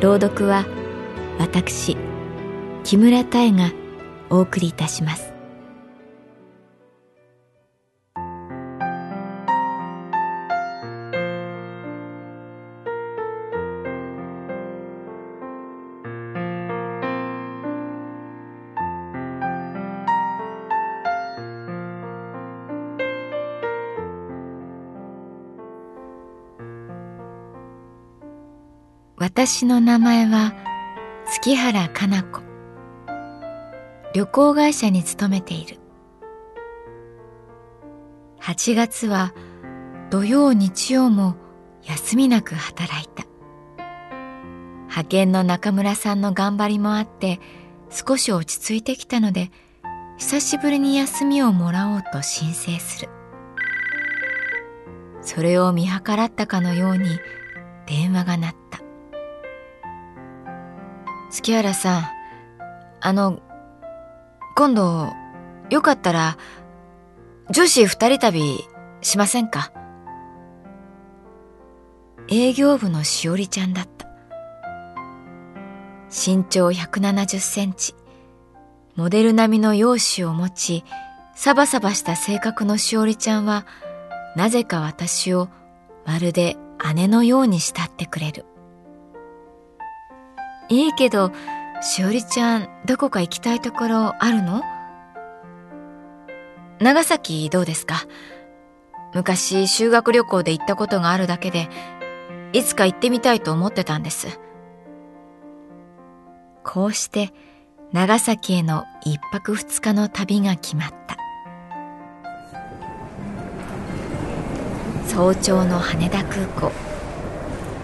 朗読は私木村多江がお送りいたします。私の名前は月原かな子。旅行会社に勤めている。8月は土曜日曜も休みなく働いた。派遣の中村さんの頑張りもあって少し落ち着いてきたので久しぶりに休みをもらおうと申請する。それを見計らったかのように電話が鳴った。月原さん、あの、今度、よかったら、女子二人旅しませんか？営業部のしおりちゃんだった。身長170センチ、モデル並みの容姿を持ち、サバサバした性格のしおりちゃんは、なぜか私をまるで姉のように慕ってくれる。いいけど、しおりちゃん、どこか行きたいところあるの？長崎どうですか？昔修学旅行で行ったことがあるだけで、いつか行ってみたいと思ってたんです。こうして長崎への一泊二日の旅が決まった。早朝の羽田空港。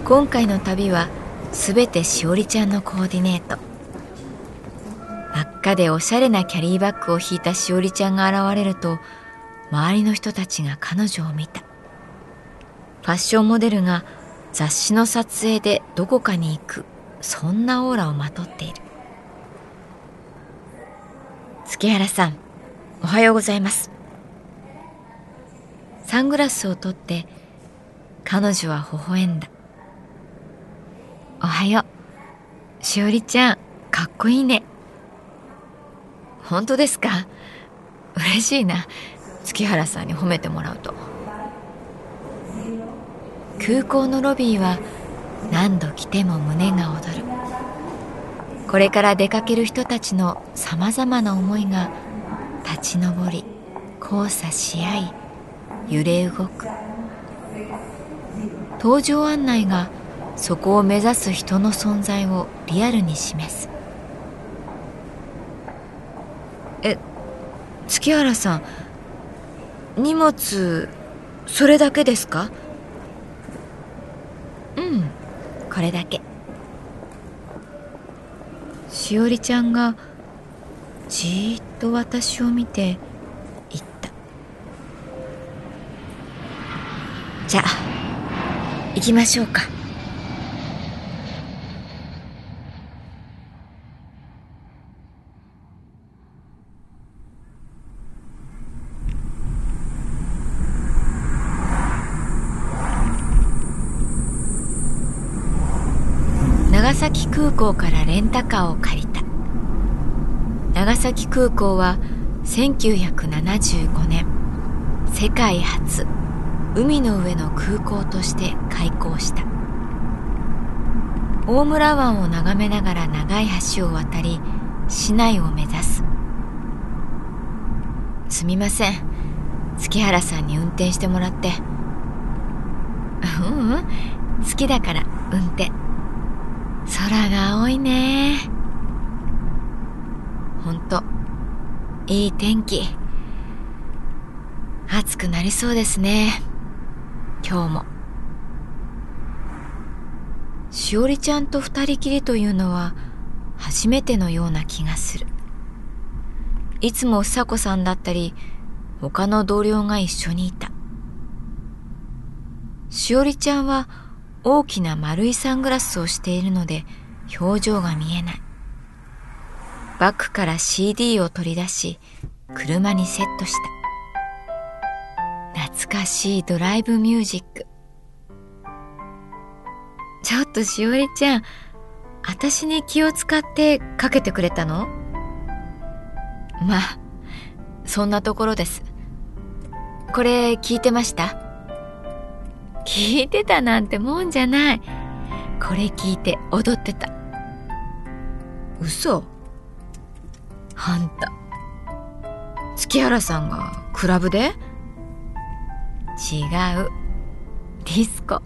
今回の旅はすべてしおりちゃんのコーディネート。真っ赤でおしゃれなキャリーバッグを引いたしおりちゃんが現れると周りの人たちが彼女を見た。ファッションモデルが雑誌の撮影でどこかに行く。そんなオーラをまとっている。月原さんおはようございます。サングラスを取って彼女は微笑んだ。おはよう。しおりちゃん、かっこいいね。本当ですか？嬉しいな。月原さんに褒めてもらうと。空港のロビーは何度来ても胸が躍る。これから出かける人たちのさまざまな思いが立ち上り、交差し合い、揺れ動く。搭乗案内がそこを目指す人の存在をリアルに示す。え月原さん荷物それだけですか？うんこれだけ。しおりちゃんがじーっと私を見て言った。じゃあ行きましょうか。長崎空港からレンタカーを借りた。長崎空港は1975年世界初海の上の空港として開港した。大村湾を眺めながら長い橋を渡り市内を目指す。すみません。月原さんに運転してもらって。ううん。好きだから運転。空が青いね。ほんといい天気。暑くなりそうですね。今日も。しおりちゃんと二人きりというのは初めてのような気がする。いつも房子さんだったり他の同僚が一緒にいた。しおりちゃんは大きな丸いサングラスをしているので表情が見えない。バッグから CD を取り出し車にセットした。懐かしいドライブミュージック。ちょっとしおりちゃん私に気を使ってかけてくれたの？まあそんなところです。これ聞いてました？聞いてたなんてもんじゃない。これ聞いて踊ってた。嘘。あんた。月原さんがクラブで？違う。ディスコ。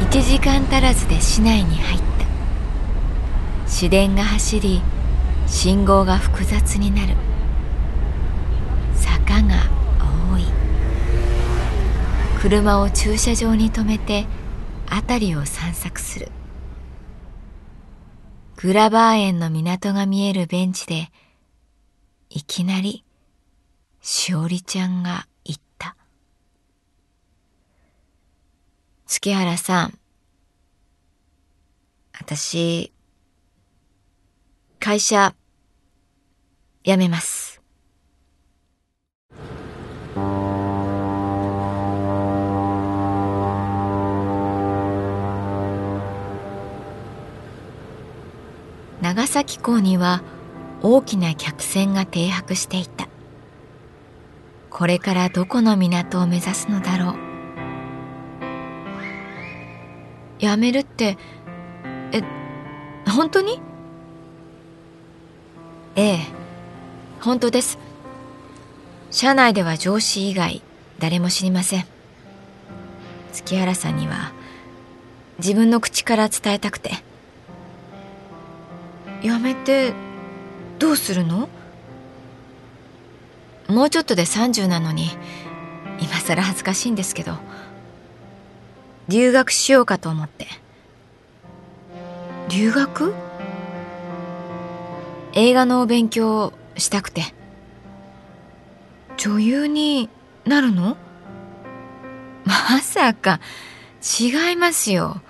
1時間足らずで市内に入った。市電が走り信号が複雑になる。坂が多い。車を駐車場に止めて辺りを散策する。グラバー園の港が見えるベンチでいきなりしおりちゃんが言った「月原さん私会社辞めます。長崎港には大きな客船が停泊していた。これからどこの港を目指すのだろう。辞めるって、え、本当に？ええ、本当です。社内では上司以外誰も知りません。月原さんには自分の口から伝えたくて。やめてどうするの？もうちょっとで30なのに今更恥ずかしいんですけど留学しようかと思って留学？映画の勉強したくて。女優になるの？まさか。違いますよ。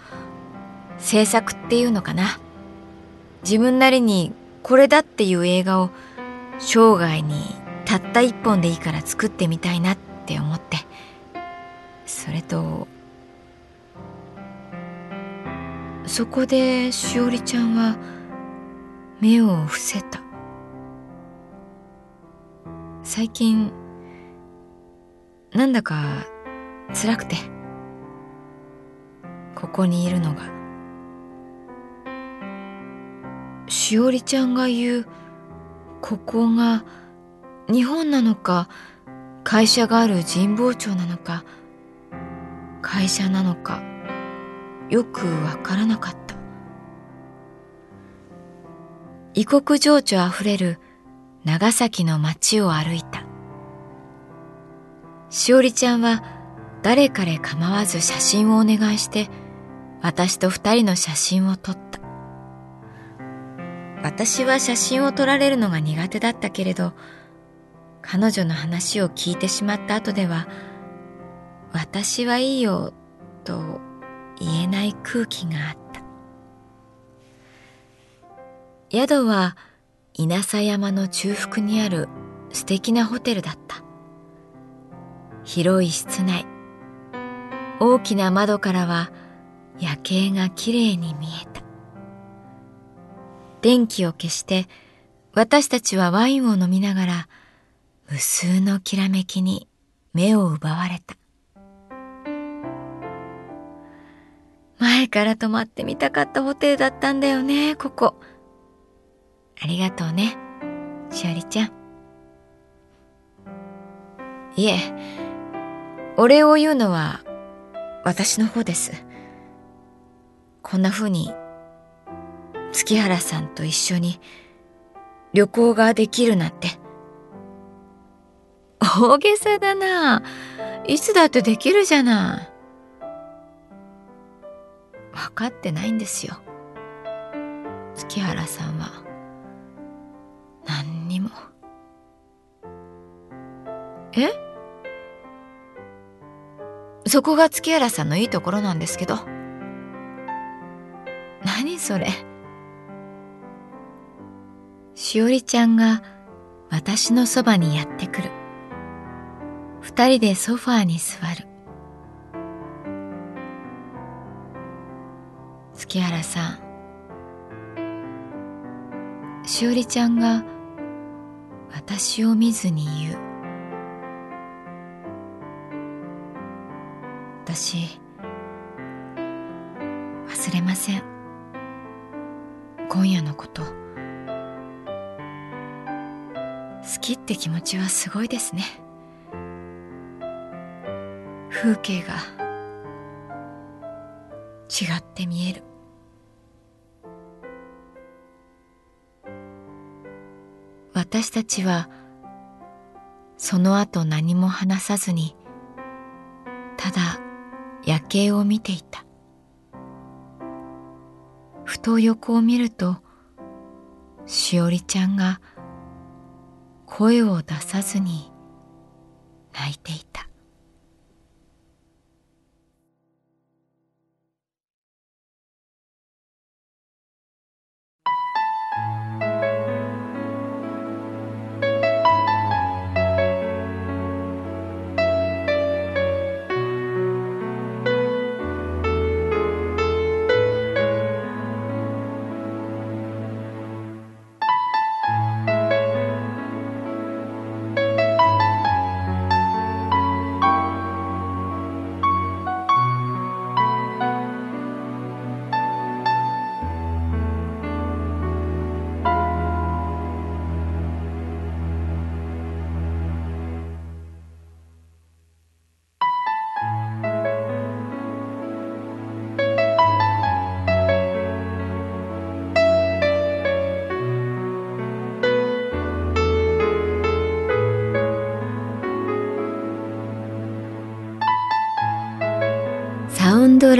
制作っていうのかな。自分なりにこれだっていう映画を生涯にたった一本でいいから作ってみたいなって思って。それとそこでしおりちゃんは目を伏せた。最近なんだか辛くて。ここにいるのが。しおりちゃんが言うここが日本なのか会社がある神保町なのか会社なのかよくわからなかった。異国情緒あふれる長崎の街を歩いた。しおりちゃんは誰彼構わず写真をお願いして私と二人の写真を撮った。私は写真を撮られるのが苦手だったけれど彼女の話を聞いてしまった後では私はいいよと言えない空気があった。宿は稲佐山の中腹にある素敵なホテルだった。広い室内。大きな窓からは夜景がきれいに見えた。電気を消して私たちはワインを飲みながら無数のきらめきに目を奪われた。前から泊まってみたかったホテルだったんだよね、ここ。ありがとうね、しおりちゃん。いえ、お礼を言うのは私の方です。こんな風に月原さんと一緒に旅行ができるなんて。大げさだな。いつだってできるじゃない。分かってないんですよ。月原さんはにも。え？そこが月原さんのいいところなんですけど。何それ？しおりちゃんが私のそばにやってくる。二人でソファーに座る。月原さん。しおりちゃんが私を見ずに言う。私、忘れません。今夜のこと。好きって気持ちはすごいですね風景が違って見える私たちはその後何も話さずにただ夜景を見ていた。ふと横を見るとしおりちゃんが声を出さずに泣いていた。